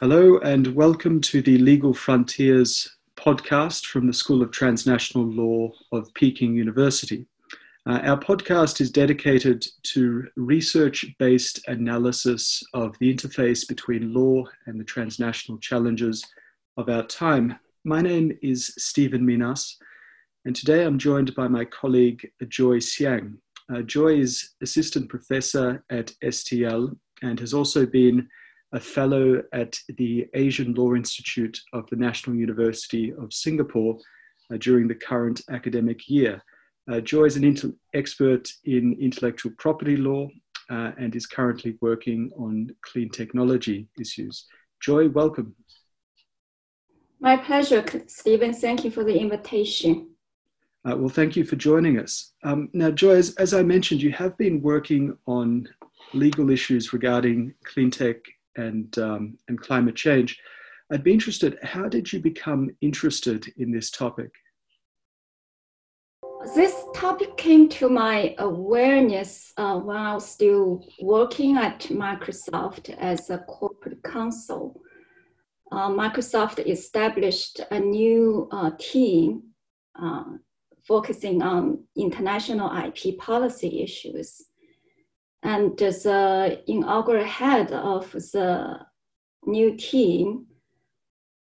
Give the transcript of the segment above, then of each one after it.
Hello, and welcome to the Legal Frontiers podcast from the School of Transnational Law of Peking University. Uh, our podcast is dedicated to research based analysis of the interface between law and the transnational challenges of our time. My name is Stephen Minas, and today I'm joined by my colleague Joy Xiang. Uh, Joy is assistant professor at STL and has also been a fellow at the Asian Law Institute of the National University of Singapore uh, during the current academic year. Uh, Joy is an inter- expert in intellectual property law uh, and is currently working on clean technology issues. Joy, welcome. My pleasure, Stephen. Thank you for the invitation. Uh, well, thank you for joining us. Um, now, Joy, as, as, I mentioned, you have been working on legal issues regarding clean tech and, um, and climate change. I'd be interested, how did you become interested in this topic? This topic came to my awareness uh, when I was still working at Microsoft as a corporate counsel. Uh, Microsoft established a new uh, team uh, focusing on international IP policy issues. And the inaugural head of the new team,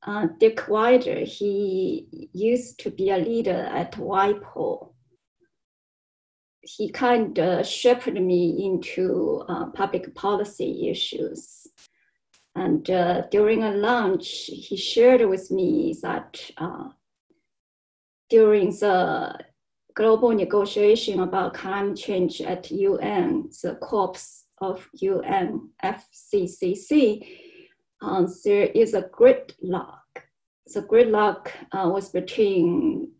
uh, Dick Wilder, he used to be a leader at WIPO. He kind of shepherded me into uh, public policy issues. And uh, during a lunch, he shared with me that uh, during the global negotiation about climate change at UN, the corps of UNFCCC, um, there is a gridlock. The gridlock uh, was between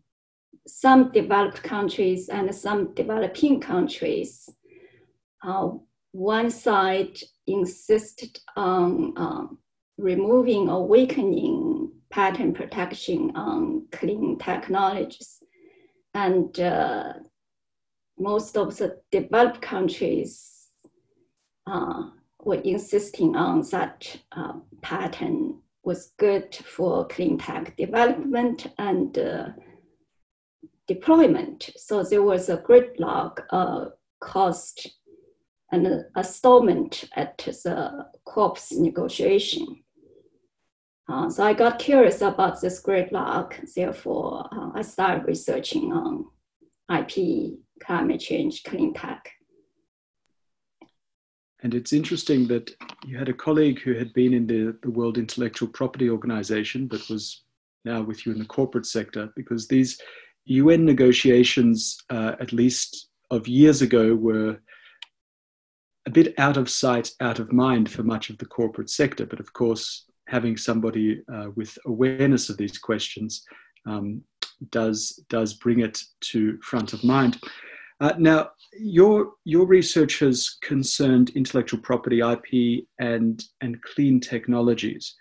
some developed countries and some developing countries. Uh, one side insisted on um, removing or weakening patent protection on clean technologies and uh, most of the developed countries uh, were insisting on that uh, patent was good for clean tech development and uh, deployment. So there was a gridlock uh, caused an stallment at the COP's negotiation. Uh, so I got curious about this great gridlock. Therefore, uh, I started researching on IP, climate change, clean tech. And it's interesting that you had a colleague who had been in the, the World Intellectual Property Organization, but was now with you in the corporate sector, because these UN negotiations, uh, at least of years ago, were a bit out of sight, out of mind for much of the corporate sector. But of course, having somebody uh, with awareness of these questions um, does does bring it to front of mind. Uh, now, your your research has concerned intellectual property, IP, and and clean technologies.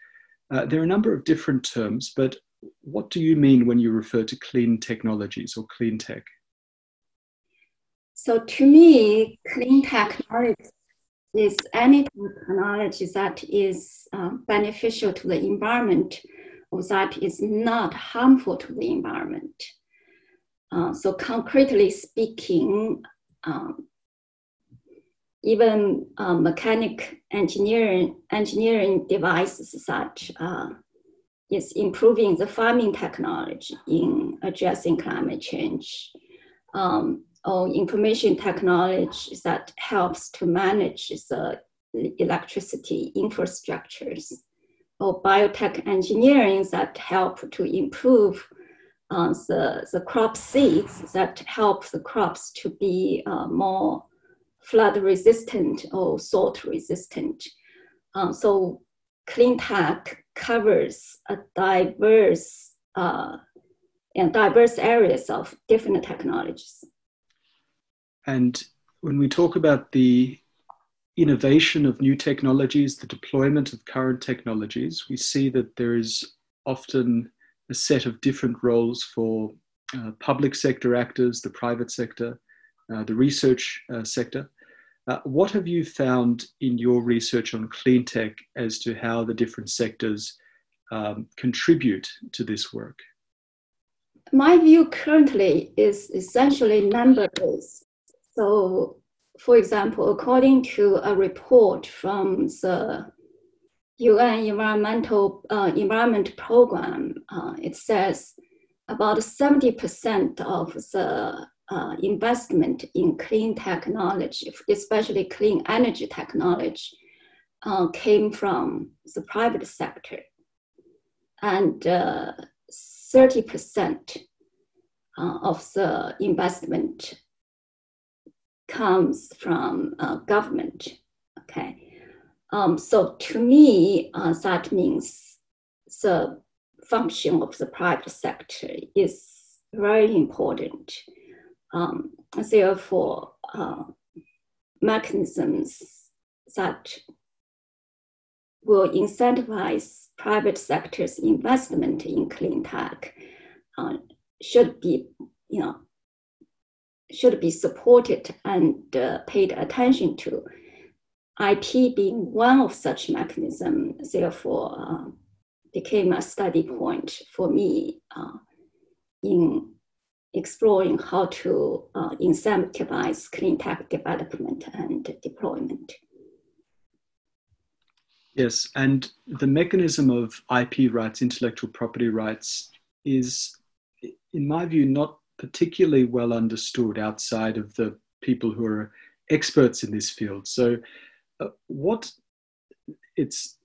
Uh, there are a number of different terms, but what do you mean when you refer to clean technologies or clean tech? So, to me, clean technologies is any technology that is uh, beneficial to the environment or that is not harmful to the environment. Uh, so concretely speaking, um, even uh, mechanic engineering, engineering devices such uh, is improving the farming technology in addressing climate change. Um, or information technology that helps to manage the electricity infrastructures, or biotech engineering that help to improve uh, the, the crop seeds that help the crops to be uh, more flood resistant or salt resistant. Uh, so clean tech covers a diverse uh, and diverse areas of different technologies. And when we talk about the innovation of new technologies, the deployment of current technologies, we see that there is often a set of different roles for uh, public sector actors, the private sector, uh, the research uh, sector. Uh, what have you found in your research on clean tech as to how the different sectors um, contribute to this work? My view currently is essentially number based. So, for example, according to a report from the UN Environmental uh, Environment Program, uh, it says about 70% of the uh, investment in clean technology, especially clean energy technology, uh, came from the private sector. And uh, 30% uh, of the investment comes from uh, government. Okay. Um, so to me, uh, that means the function of the private sector is very important. Um, therefore, uh, mechanisms that will incentivize private sector's investment in clean tech uh, should be, you know, should be supported and uh, paid attention to. IP being one of such mechanisms, therefore, uh, became a study point for me uh, in exploring how to uh, incentivize clean tech development and deployment. Yes, and the mechanism of IP rights, intellectual property rights, is, in my view, not particularly well understood outside of the people who are experts in this field. So, uh, what it's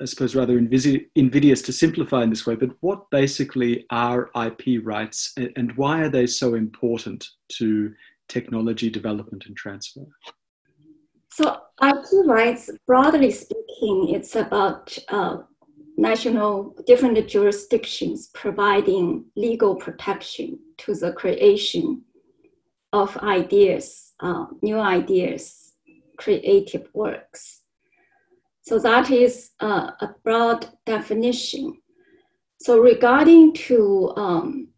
I suppose rather invidious to simplify in this way, but what basically are IP rights and why are they so important to technology development and transfer? So, IP rights, broadly speaking, it's about uh, national, different jurisdictions providing legal protection to the creation of ideas, uh, new ideas, creative works. So that is uh, a broad definition. So regarding to um,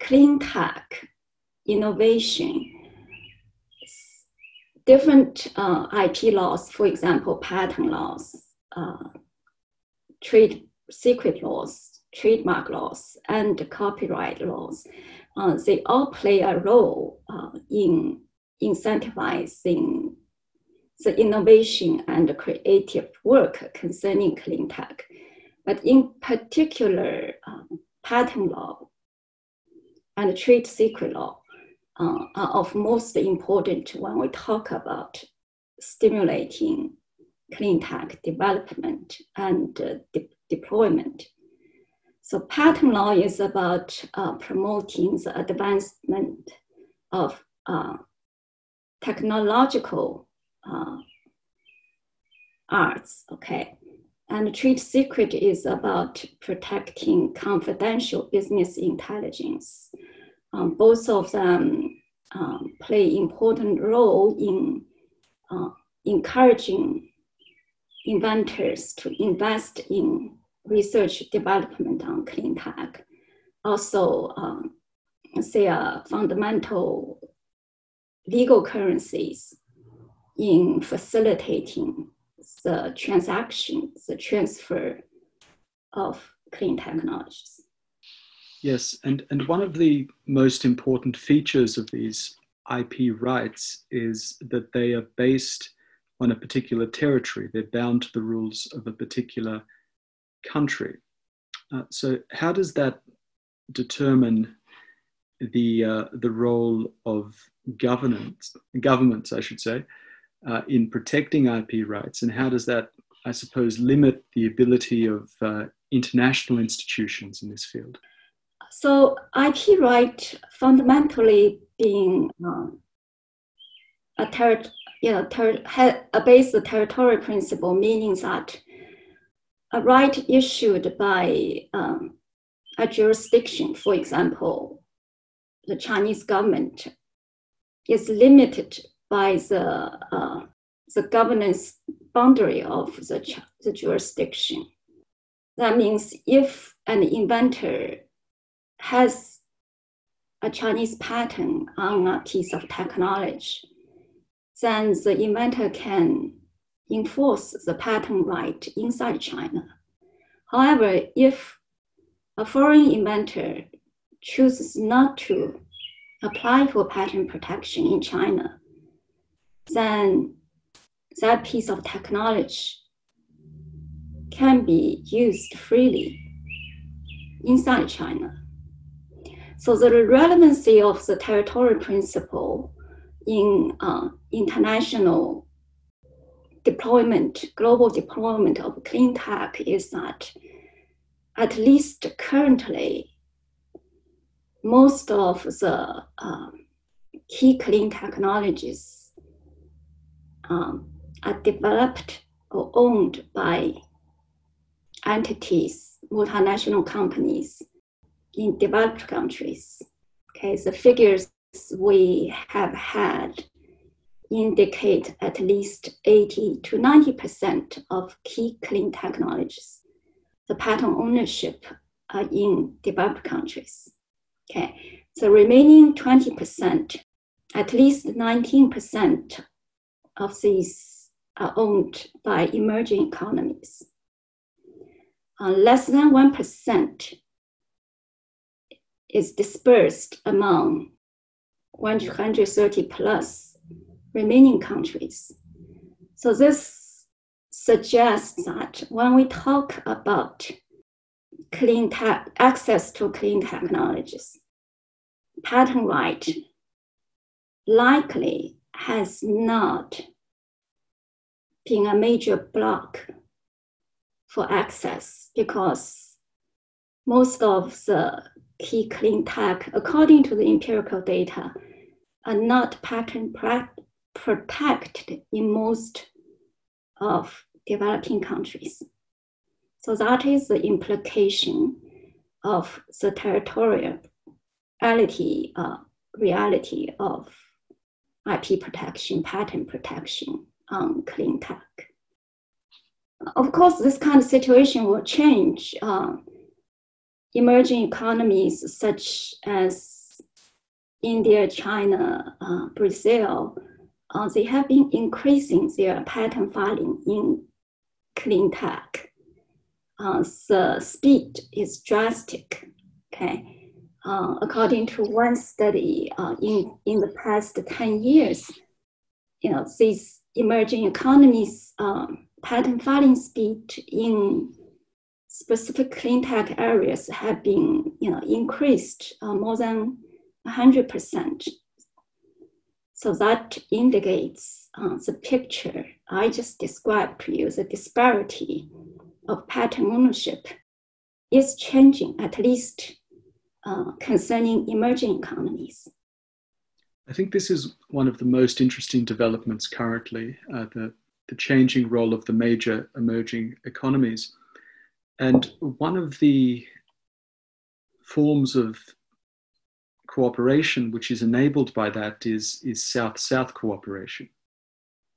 clean tech innovation, different uh, IP laws, for example, patent laws, uh, trade secret laws, trademark laws, and copyright laws, uh, they all play a role uh, in incentivizing the innovation and creative work concerning clean tech. But in particular, um, patent law and trade secret law uh, are of most important when we talk about stimulating clean tech development and uh, de- deployment. So patent law is about uh, promoting the advancement of uh, technological uh, arts, okay? And trade secret is about protecting confidential business intelligence. Um, both of them um, play important role in uh, encouraging inventors to invest in research development on clean tech. Also, um, they are fundamental legal currencies in facilitating the transaction, the transfer of clean technologies. Yes, and, and one of the most important features of these IP rights is that they are based on a particular territory. They're bound to the rules of a particular country. Uh, so, how does that determine the uh, the role of governance, governments, I should say, uh, in protecting IP rights, and how does that, I suppose, limit the ability of uh, international institutions in this field? So, IP right fundamentally being um, a ter- know, ter- a base territorial principle, meaning that a right issued by um, a jurisdiction, for example, the Chinese government, is limited by the, uh, the governance boundary of the, the jurisdiction. That means if an inventor has a Chinese patent on a piece of technology, then the inventor can enforce the patent right inside China. However, if a foreign inventor chooses not to apply for patent protection in China, then that piece of technology can be used freely inside China. So the relevancy of the territorial principle in uh, international deployment, global deployment of clean tech is that at least currently, most of the uh, key clean technologies um, are developed or owned by entities, multinational companies in developed countries. Okay, the figures we have had indicate at least 80 to 90% of key clean technologies. The patent ownership are in developed countries. Okay, the remaining 20%, at least 19% of these are owned by emerging economies. Uh, less than 1% is dispersed among 130 plus remaining countries. So this suggests that when we talk about clean tech, access to clean technologies, patent right likely has not been a major block for access because most of the key clean tech, according to the empirical data, are not patent protected in most of developing countries. So that is the implication of the territoriality uh, reality of IP protection, patent protection on clean tech. Of course, this kind of situation will change. Uh, emerging economies such as India, China, uh, Brazil, uh, they have been increasing their patent filing in clean tech. Uh, the speed is drastic. Okay, uh, according to one study, uh, in in the past ten years, you know these emerging economies um, patent filing speed in specific clean tech areas have been you know, increased uh, more than 100%. So that indicates uh, the picture I just described to you, the disparity of patent ownership is changing, at least uh, concerning emerging economies. I think this is one of the most interesting developments currently, uh, the, the changing role of the major emerging economies. And one of the forms of cooperation which is enabled by that is, is South-South cooperation.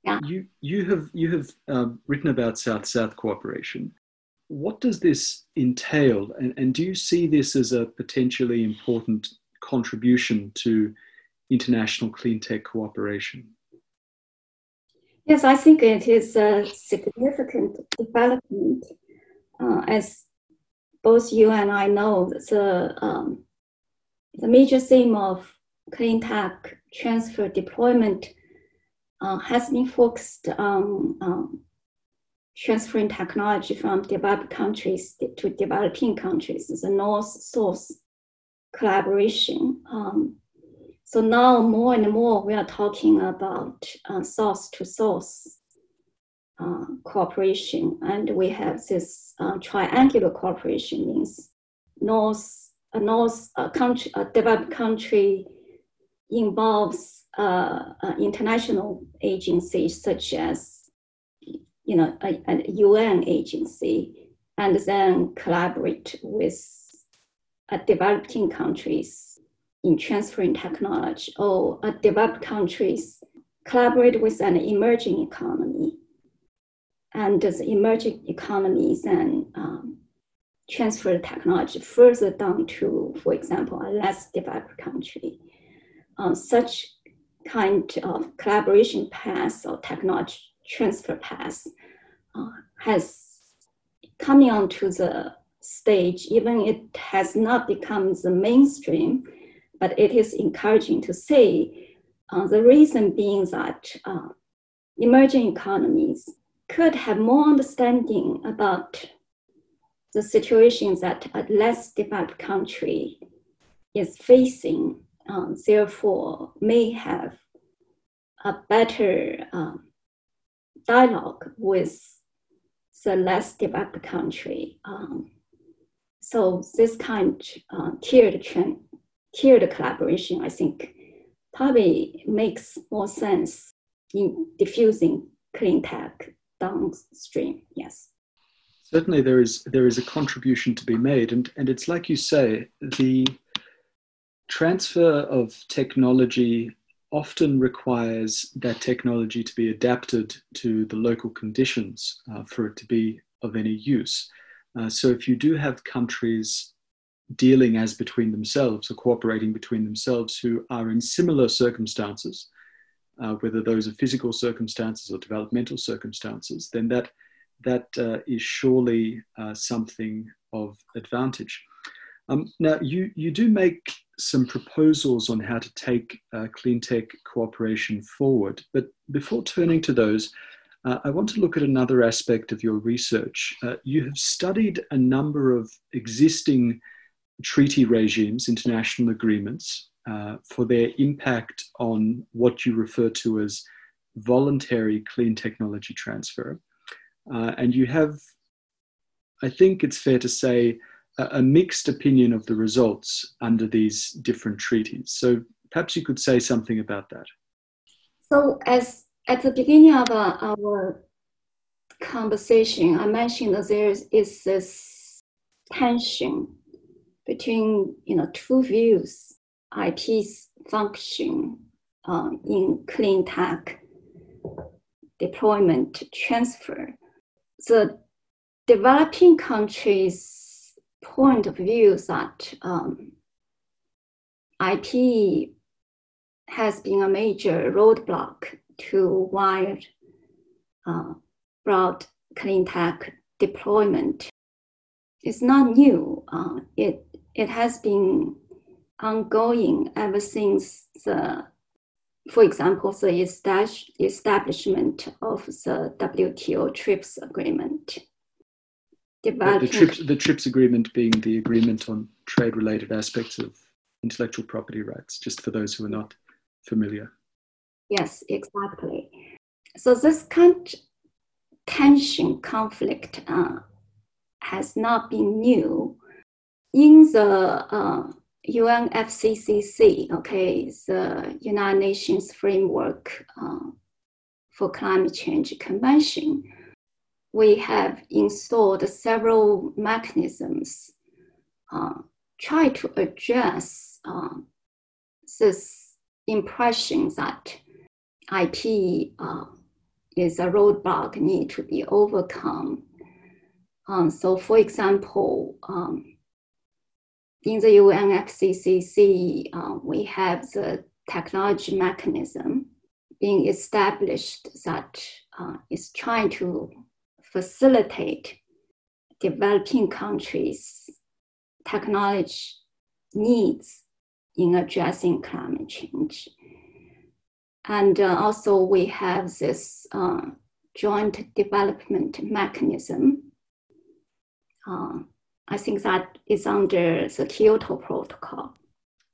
Yeah. You, you have, you have um, written about South-South cooperation. What does this entail? And, and do you see this as a potentially important contribution to international clean tech cooperation? Yes, I think it is a significant development uh, as both you and I know, the, um, the major theme of clean tech transfer deployment uh, has been focused on um, transferring technology from developed countries to developing countries, the North-South collaboration. Um, so now more and more we are talking about uh, South to South uh, cooperation, and we have this uh, triangular cooperation means North, North a country, a developed country involves uh, international agencies such as you know a, a, UN agency, and then collaborate with developing countries in transferring technology, or developed countries collaborate with an emerging economy. And the emerging economies and um, transfer technology further down to, for example, a less developed country. Uh, such kind of collaboration path or technology transfer path uh, has coming onto the stage, even it has not become the mainstream, but it is encouraging to see uh, the reason being that uh, emerging economies could have more understanding about the situations that a less developed country is facing, um, therefore may have a better um, dialogue with the less developed country. Um, so this kind of uh, tiered trend, tiered collaboration, I think, probably makes more sense in diffusing clean tech downstream. Yes. Certainly, there is there is a contribution to be made, and and it's like you say, the transfer of technology often requires that technology to be adapted to the local conditions uh, for it to be of any use. Uh, so if you do have countries dealing as between themselves or cooperating between themselves who are in similar circumstances, uh, whether those are physical circumstances or developmental circumstances, then that that uh, is surely uh, something of advantage. Um, now, you, you do make some proposals on how to take uh, clean tech cooperation forward, but before turning to those, uh, I want to look at another aspect of your research. Uh, you have studied a number of existing treaty regimes, international agreements, uh, for their impact on what you refer to as voluntary clean technology transfer. Uh, and you have, I think it's fair to say, a, a mixed opinion of the results under these different treaties. So perhaps you could say something about that. So, as at the beginning of uh, our conversation, I mentioned that there is this tension between you know two views: IP's function uh, in clean tech deployment transfer. The developing countries' point of view that um, IP has been a major roadblock to wide, uh, broad clean tech deployment. It's not new. Uh, it it has been ongoing ever since the, for example, the establishment of the WTO TRIPS agreement. The, TRIPS, the TRIPS agreement being the agreement on trade-related aspects of intellectual property rights, just for those who are not familiar. Yes, exactly. So this kind of tension conflict uh, has not been new. In the uh, UNFCCC, okay, the United Nations Framework uh, for Climate Change Convention, we have installed several mechanisms uh, try to address uh, this impression that IP uh, is a roadblock need to be overcome. Um, so, for example, um, in the UNFCCC, uh, we have the technology mechanism being established that uh, is trying to facilitate developing countries' technology needs in addressing climate change. And uh, also we have this uh, joint development mechanism. I think that is under the Kyoto Protocol.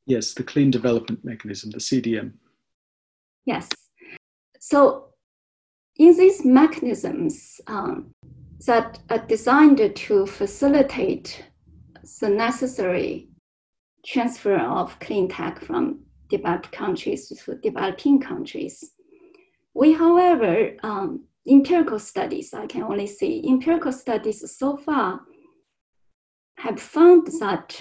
Yes, the Clean Development Mechanism, the CDM. Yes. So in these mechanisms um, that are designed to facilitate the necessary transfer of clean tech from developed countries to developing countries. We, however, um, empirical studies, I can only say empirical studies so far have found that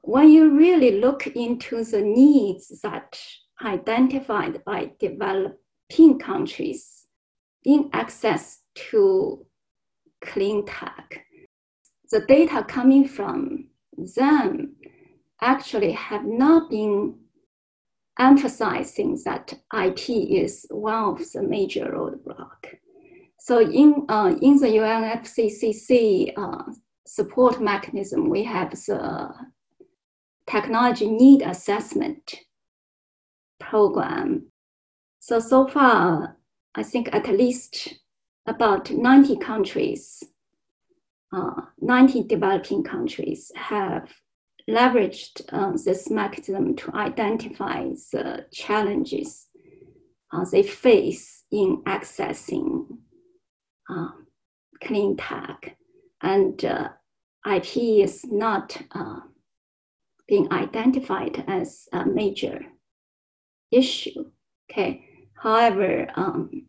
when you really look into the needs that identified by developing countries in access to clean tech, the data coming from them actually have not been emphasizing that IP is one of the major roadblock. So in, uh, in the UNFCCC uh, support mechanism, we have the technology need assessment program. So, so far, I think at least about 90 countries, uh, 90 developing countries have leveraged uh, this mechanism to identify the challenges uh, they face in accessing uh, clean tech. And uh, IP is not uh, being identified as a major issue. Okay. However, um,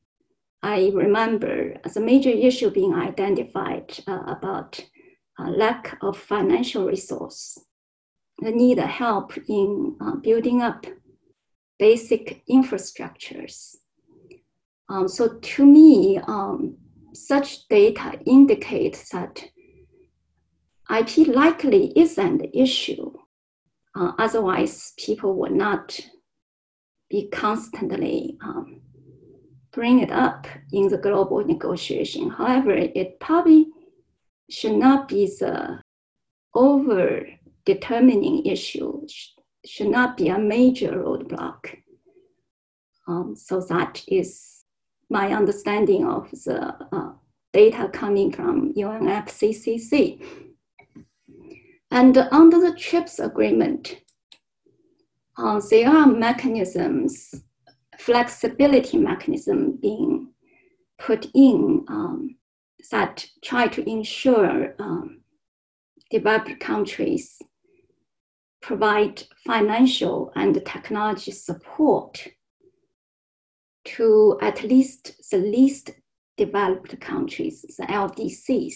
I remember the major issue being identified uh, about lack of financial resource the need help in uh, building up basic infrastructures. Um, so to me, um, such data indicates that IP likely is an issue. Uh, otherwise, people would not be constantly um, bring it up in the global negotiation. However, it probably should not be the over determining issue should not be a major roadblock. Um, so that is my understanding of the uh, data coming from UNFCCC. And under the TRIPS agreement, uh, there are mechanisms, flexibility mechanism being put in um, that try to ensure um, developed countries provide financial and technology support to at least the least developed countries, the LDCs.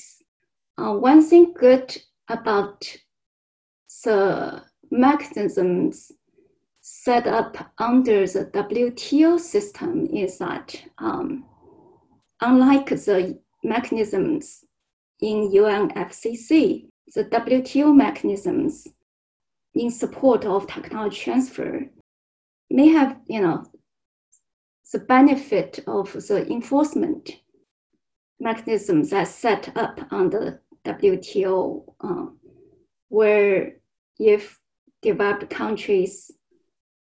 Uh, one thing good about the mechanisms set up under the WTO system is that um, unlike the mechanisms in UNFCCC, the WTO mechanisms in support of technology transfer may have, you know, the benefit of the enforcement mechanisms that set up on the WTO, uh, where if developed countries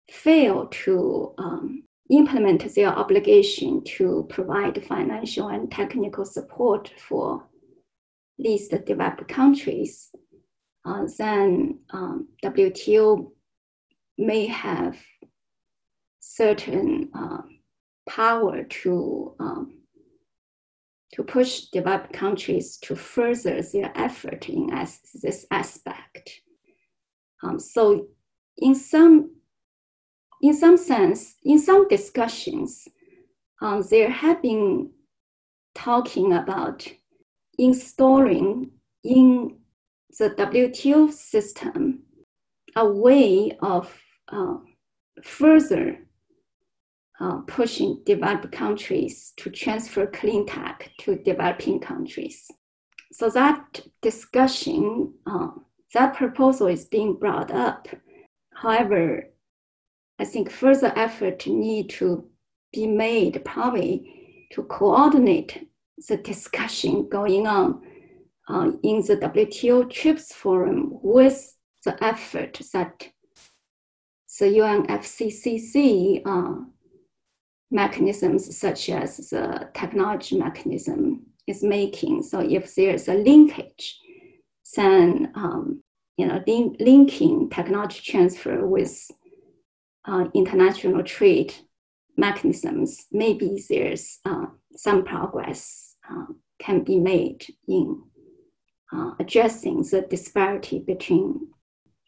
fail to um, implement their obligation to provide financial and technical support for least developed countries, uh, then um, WTO may have certain uh, power to um, to push developed countries to further their effort in as, this aspect. Um, so, in some in some sense, in some discussions, um, there have been talking about installing in the WTO system a way of uh, further uh, pushing developed countries to transfer clean tech to developing countries. So that discussion, uh, that proposal is being brought up. However, I think further effort need to be made probably to coordinate the discussion going on uh, in the WTO TRIPS forum with the effort that the UNFCCC mechanisms such as the technology mechanism is making. So if there's a linkage, then um, you know link, linking technology transfer with uh, international trade mechanisms, maybe there's uh, some progress uh, can be made in uh, addressing the disparity between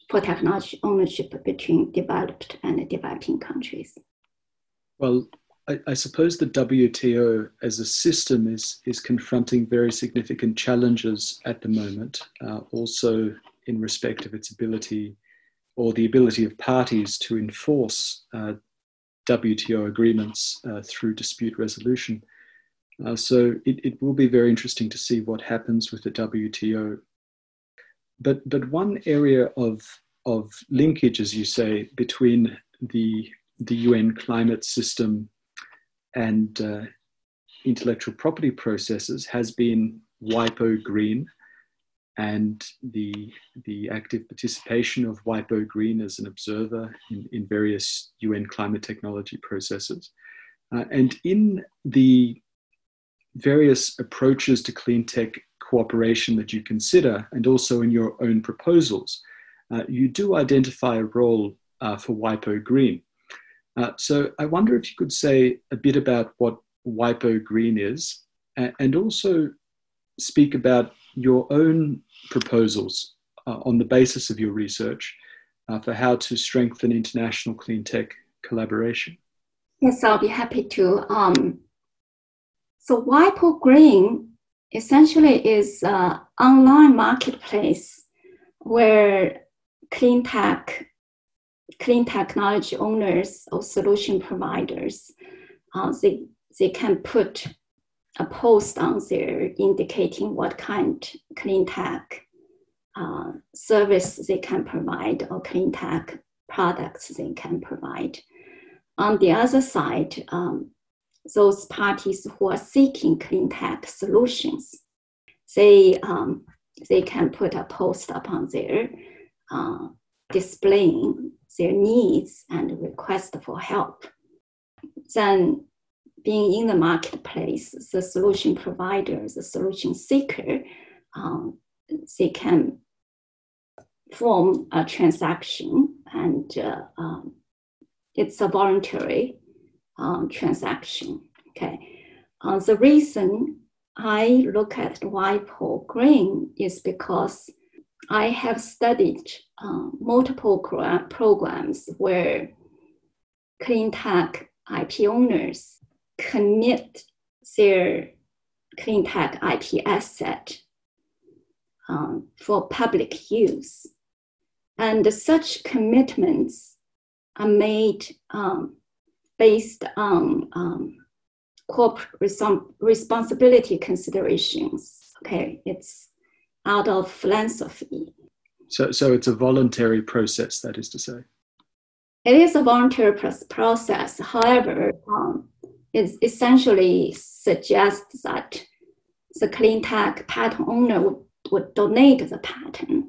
for technology ownership between developed and developing countries. Well, I, suppose the WTO as a system is, is confronting very significant challenges at the moment, uh, also in respect of its ability or the ability of parties to enforce uh, WTO agreements uh, through dispute resolution. Uh, so it, it will be very interesting to see what happens with the WTO. But, but one area of, of linkage, as you say, between the the UN climate system and uh, intellectual property processes has been WIPO Green and the, the active participation of WIPO Green as an observer in, in various UN climate technology processes. Uh, and in the various approaches to clean tech cooperation that you consider, and also in your own proposals, uh, you do identify a role uh, for WIPO Green. Uh, so I wonder if you could say a bit about what WIPO Green is, and also speak about your own proposals uh, on the basis of your research uh, for how to strengthen international clean tech collaboration. Yes, I'll be happy to. Um, so WIPO Green essentially is an online marketplace where clean tech, clean technology owners or solution providers, uh, they, they can put a post on there indicating what kind clean tech uh, service they can provide or clean tech products they can provide. On the other side, um, those parties who are seeking clean tech solutions, they, um, they can put a post upon there uh, displaying their needs and request for help. Then being in the marketplace, the solution provider, the solution seeker, um, they can form a transaction and uh, um, it's a voluntary um, transaction. Okay. Uh, the reason I look at WIPO Green is because I have studied uh, multiple programs where clean tech IP owners commit their clean tech IP asset um, for public use. And such commitments are made um, based on um, corporate responsibility considerations. Okay, it's out of philanthropy. So, so it's a voluntary process, that is to say. It is a voluntary process. However, um, it essentially suggests that the clean tech patent owner would, would donate the patent.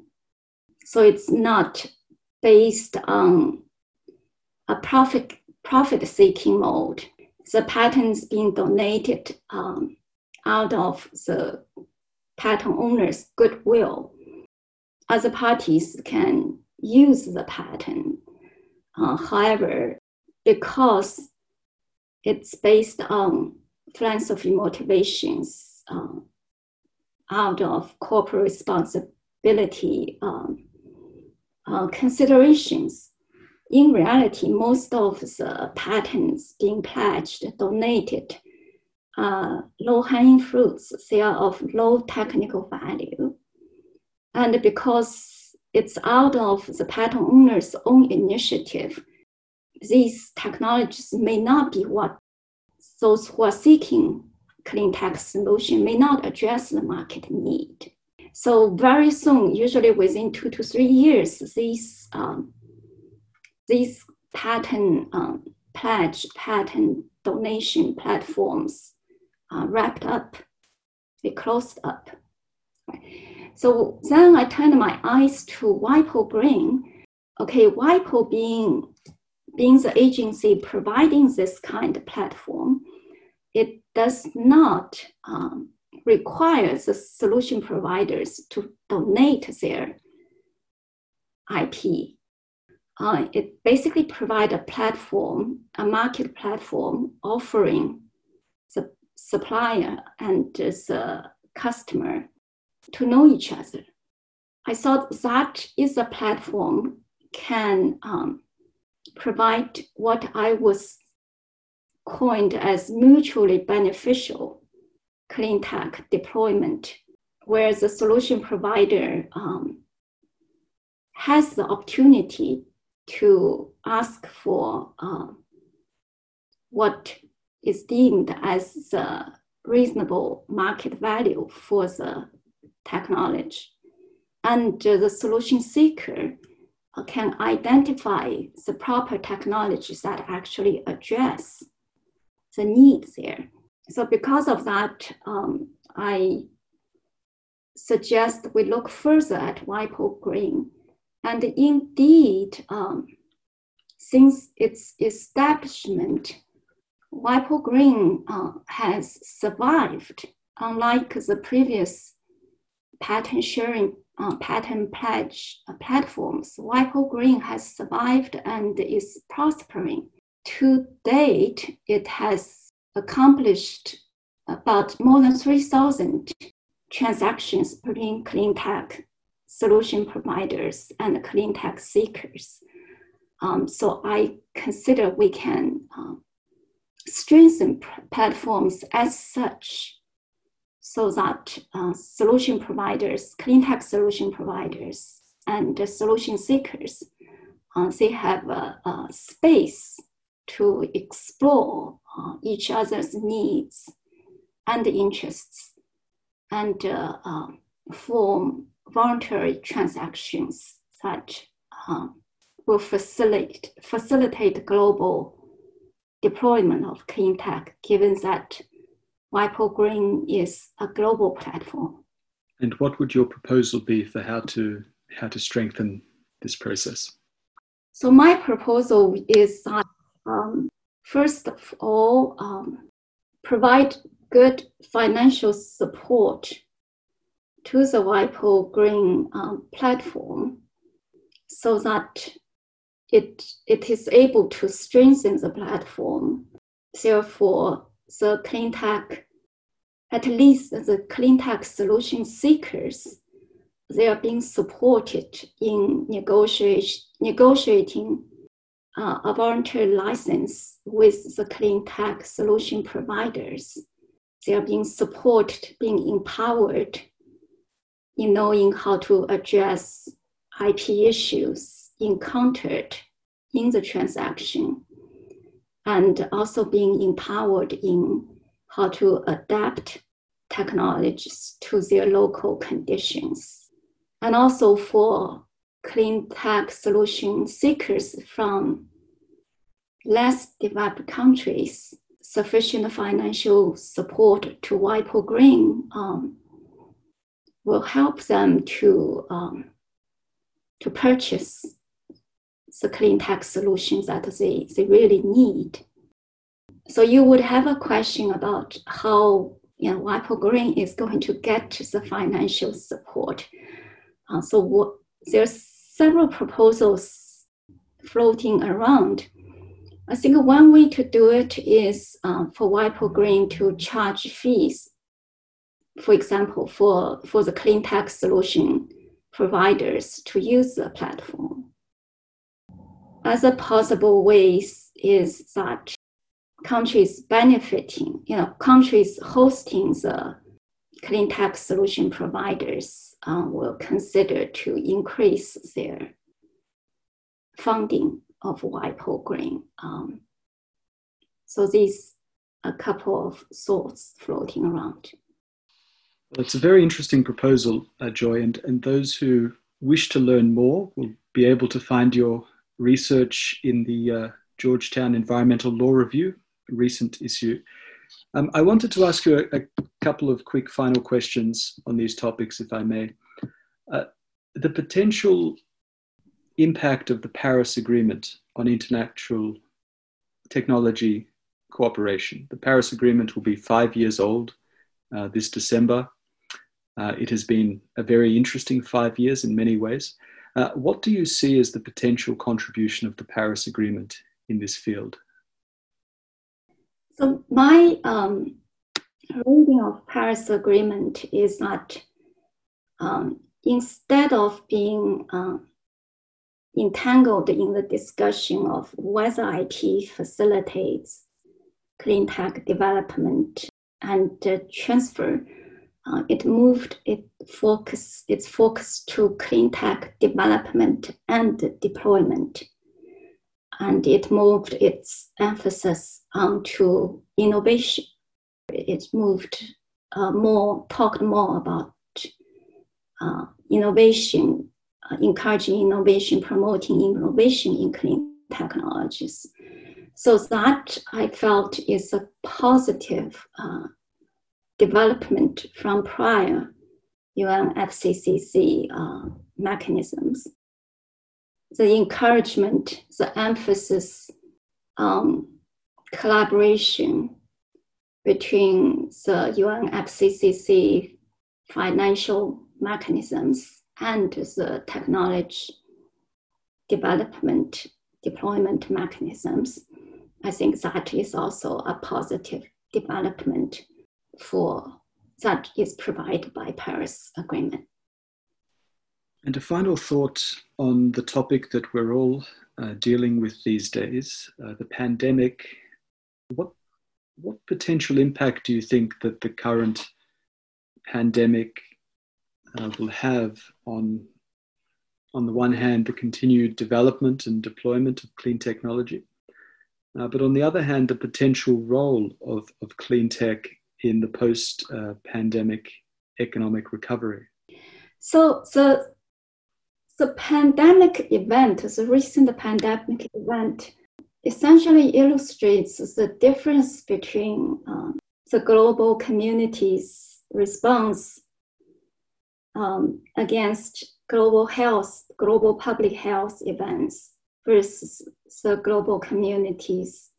So it's not based on a profit profit seeking mode. The patents being donated um, out of the patent owner's goodwill. Other parties can use the patent. Uh, however, because it's based on philanthropy motivations um, out of corporate responsibility um, uh, considerations. In reality, most of the patents being pledged, donated, uh, low hanging fruits, they are of low technical value. And because it's out of the patent owner's own initiative, these technologies may not be what those who are seeking clean tech solution may not address the market need. So very soon, usually within two to three years, these um, these patent um, pledge, patent donation platforms uh, wrapped up, they closed up. So then I turned my eyes to WIPO Green. Okay, WIPO being being the agency providing this kind of platform, it does not um, require the solution providers to donate their IP. Uh, it basically provides a platform, a market platform offering the supplier and the customer to know each other. I thought that is a platform can um, provide what I was coined as mutually beneficial clean tech deployment, where the solution provider um, has the opportunity to ask for uh, what is deemed as the reasonable market value for the technology. And the solution seeker can identify the proper technologies that actually address the needs there. So because of that, um, I suggest we look further at WIPO Green. And indeed, um, since its establishment, WIPO Green uh, has survived, unlike the previous patent sharing, uh, patent pledge uh, platforms. WIPO Green has survived and is prospering. To date, it has accomplished about more than 3,000 transactions between clean tech solution providers and clean tech seekers. Um, so I consider we can um, strengthen platforms as such so that uh, solution providers, clean tech solution providers, and solution seekers, uh, they have a, a, space to explore uh, each other's needs and interests and uh, um, form voluntary transactions that um, will facilitate, facilitate global deployment of clean tech, given that WIPO Green is a global platform. And what would your proposal be for how to how to strengthen this process? So my proposal is that um, first of all, um, provide good financial support to the WIPO Green um, platform so that it, it is able to strengthen the platform. Therefore, the clean tech, at least the clean tech solution seekers, they are being supported in negotiating uh, a voluntary license with the clean tech solution providers. They are being supported, being empowered in knowing how to address IP issues encountered in the transaction, and also being empowered in how to adapt technologies to their local conditions. And also for clean tech solution seekers from less developed countries, sufficient financial support to WIPO Green um, will help them to, um, to purchase the clean tech solutions that they, they really need. So you would have a question about how you know, WIPO Green is going to get the financial support. Uh, so what, there's several proposals floating around. I think one way to do it is uh, for WIPO Green to charge fees for example, for, for the clean tech solution providers to use the platform. Other possible ways is that countries benefiting, you know, countries hosting the clean tech solution providers uh, will consider to increase their funding of WIPO Green. Um, so these a couple of thoughts floating around. Well, it's a very interesting proposal, uh, Joy, and, and those who wish to learn more will be able to find your research in the uh, Georgetown Environmental Law Review, recent issue. Um, I wanted to ask you a, a, couple of quick final questions on these topics, if I may. Uh, the potential impact of the Paris Agreement on international technology cooperation. The Paris Agreement will be five years old uh, this December. Uh, it has been a very interesting five years in many ways. Uh, what do you see as the potential contribution of the Paris Agreement in this field? So my um, reading of Paris Agreement is that um, instead of being uh, entangled in the discussion of whether IT facilitates clean tech development and uh, transfer, uh, it moved it focus its focus to clean tech development and deployment, and it moved its emphasis onto innovation. It moved uh, more talked more about uh, innovation uh, encouraging innovation, promoting innovation in clean technologies. So that I felt is a positive uh, development from prior UNFCCC uh, mechanisms. The encouragement, the emphasis on collaboration between the UNFCCC financial mechanisms and the technology development deployment mechanisms. I think that is also a positive development for that is provided by Paris Agreement. And a final thought on the topic that we're all uh, dealing with these days, uh, the pandemic. What what potential impact do you think that the current pandemic uh, will have on on the one hand the continued development and deployment of clean technology, uh, but on the other hand the potential role of, of clean tech in the post uh, pandemic economic recovery? So the the pandemic event, the recent pandemic event, essentially illustrates the difference between um, the global community's response um, against global health, global public health events versus the global community's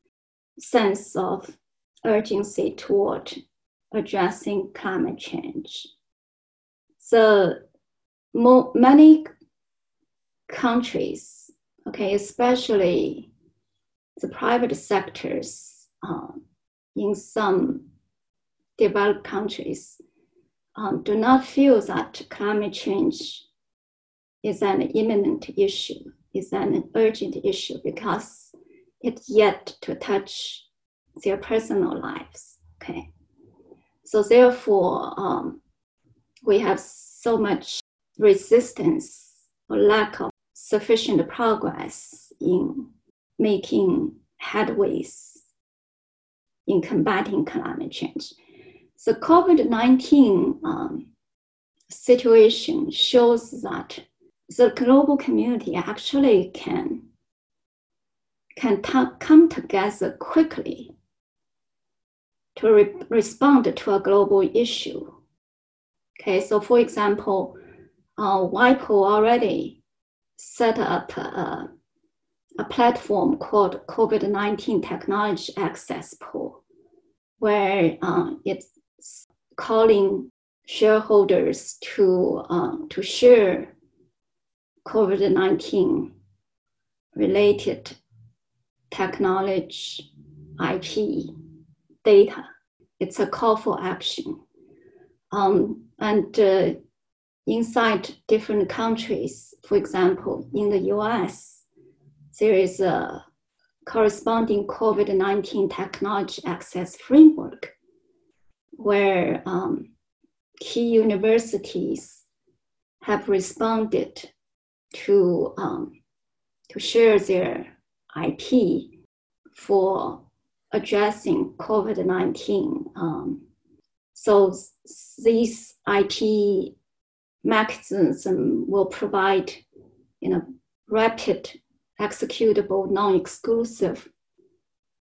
sense of urgency toward addressing climate change. So many countries, okay, especially the private sectors um, in some developed countries, um, do not feel that climate change is an imminent issue, is an urgent issue because it's yet to touch their personal lives. Okay, so therefore, um, we have so much resistance or lack of sufficient progress in making headways in combating climate change. The COVID 19 um, situation shows that the global community actually can, can t- come together quickly to re- respond to a global issue. Okay, so for example, uh, WIPO already set up a, a platform called COVID 19 Technology Access Pool, where uh, it's calling shareholders to, uh, to share COVID 19 related technology, IP, data. It's a call for action. Um, and uh, inside different countries, for example, in the US, there is a corresponding COVID 19 technology access framework where um, key universities have responded to, um, to share their IP for addressing COVID 19. Um, so these IP mechanism will provide you know, rapid, executable, non-exclusive,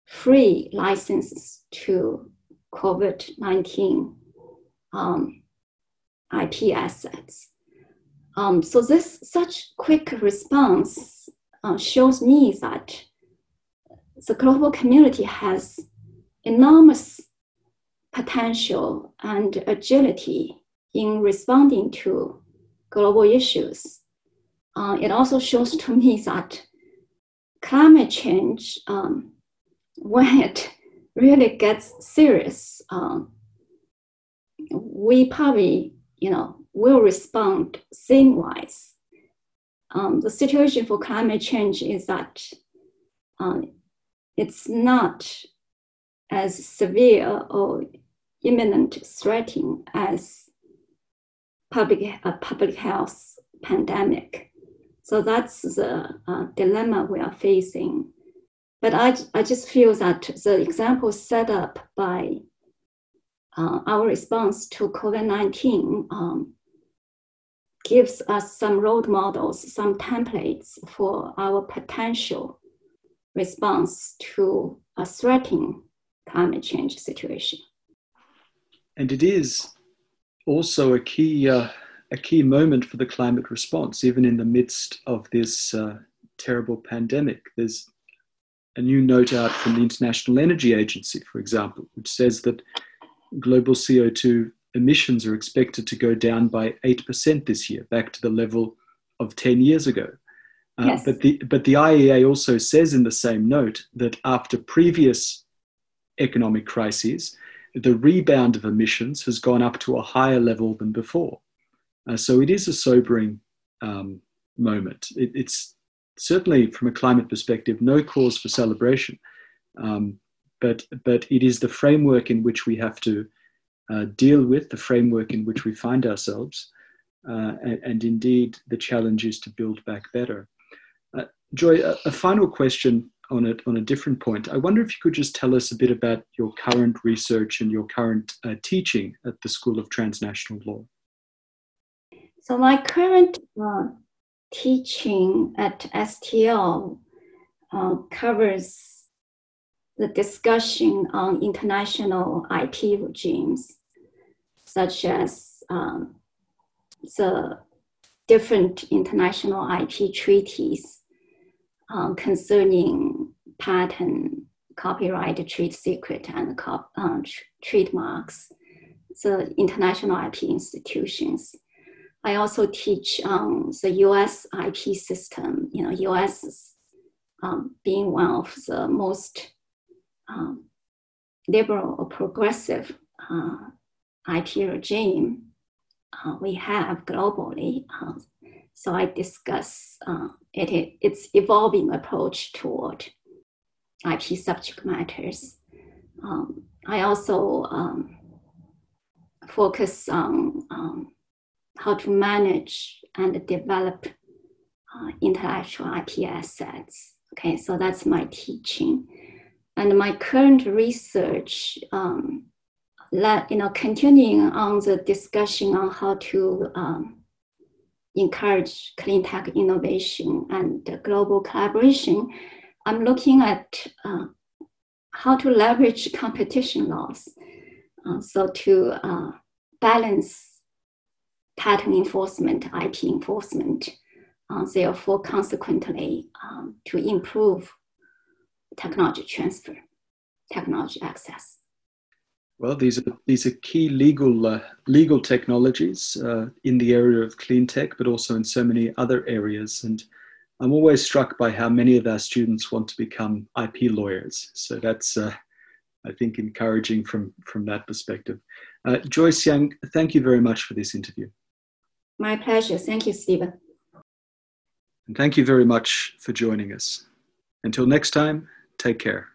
free licenses to COVID-19 um, IP assets. Um, so this such quick response uh, shows me that the global community has enormous potential and agility in responding to global issues. Uh, it also shows to me that climate change, um, when it really gets serious, um, we probably, you know, will respond same-wise. Um, the situation for climate change is that um, it's not as severe or imminent threatening as public, a public health pandemic. So that's the uh, dilemma we are facing. But I, I just feel that the example set up by uh, our response to COVID 19 um, gives us some role models, some templates for our potential response to a threatening climate change situation. And it is also a key, uh, a key moment for the climate response, even in the midst of this uh, terrible pandemic. There's a new note out from the International Energy Agency, for example, which says that global CO2 emissions are expected to go down by 8% this year, back to the level of 10 years ago. Uh, yes. but, the, but the IEA also says in the same note that after previous economic crises, the rebound of emissions has gone up to a higher level than before. Uh, so it is a sobering um, moment. It, it's certainly, from a climate perspective, no cause for celebration. Um, but, but it is the framework in which we have to uh, deal with, the framework in which we find ourselves. Uh, and, and, indeed, the challenge is to build back better. Joy, a, a, final question on a, on a different point. I wonder if you could just tell us a bit about your current research and your current uh, teaching at the School of Transnational Law. So, my current uh, teaching at STL uh, covers the discussion on international IP regimes, such as um, the different international IP treaties uh, concerning patent, copyright, trade secret, and cop, uh, tr- trademarks, the international IP institutions. I also teach um, the US IP system, you know, US um, being one of the most um, liberal or progressive uh, IP regime uh, we have globally. Uh, so I discuss uh, it, its evolving approach toward IP subject matters. Um, I also um, focus on um, how to manage and develop uh, intellectual IP assets. Okay, so that's my teaching. And my current research, um, let, you know, continuing on the discussion on how to um, encourage clean tech innovation and global collaboration, I'm looking at uh, how to leverage competition laws. Uh, so to uh, balance patent enforcement, IP enforcement, uh, therefore consequently um, to improve technology transfer, technology access. Well, these are these are key legal uh, legal technologies uh, in the area of clean tech, but also in so many other areas. And I'm always struck by how many of our students want to become IP lawyers. So that's, uh, I think, encouraging from from that perspective. Uh, Joy Xiang, thank you very much for this interview. My pleasure. Thank you, Stephen. And thank you very much for joining us. Until next time, take care.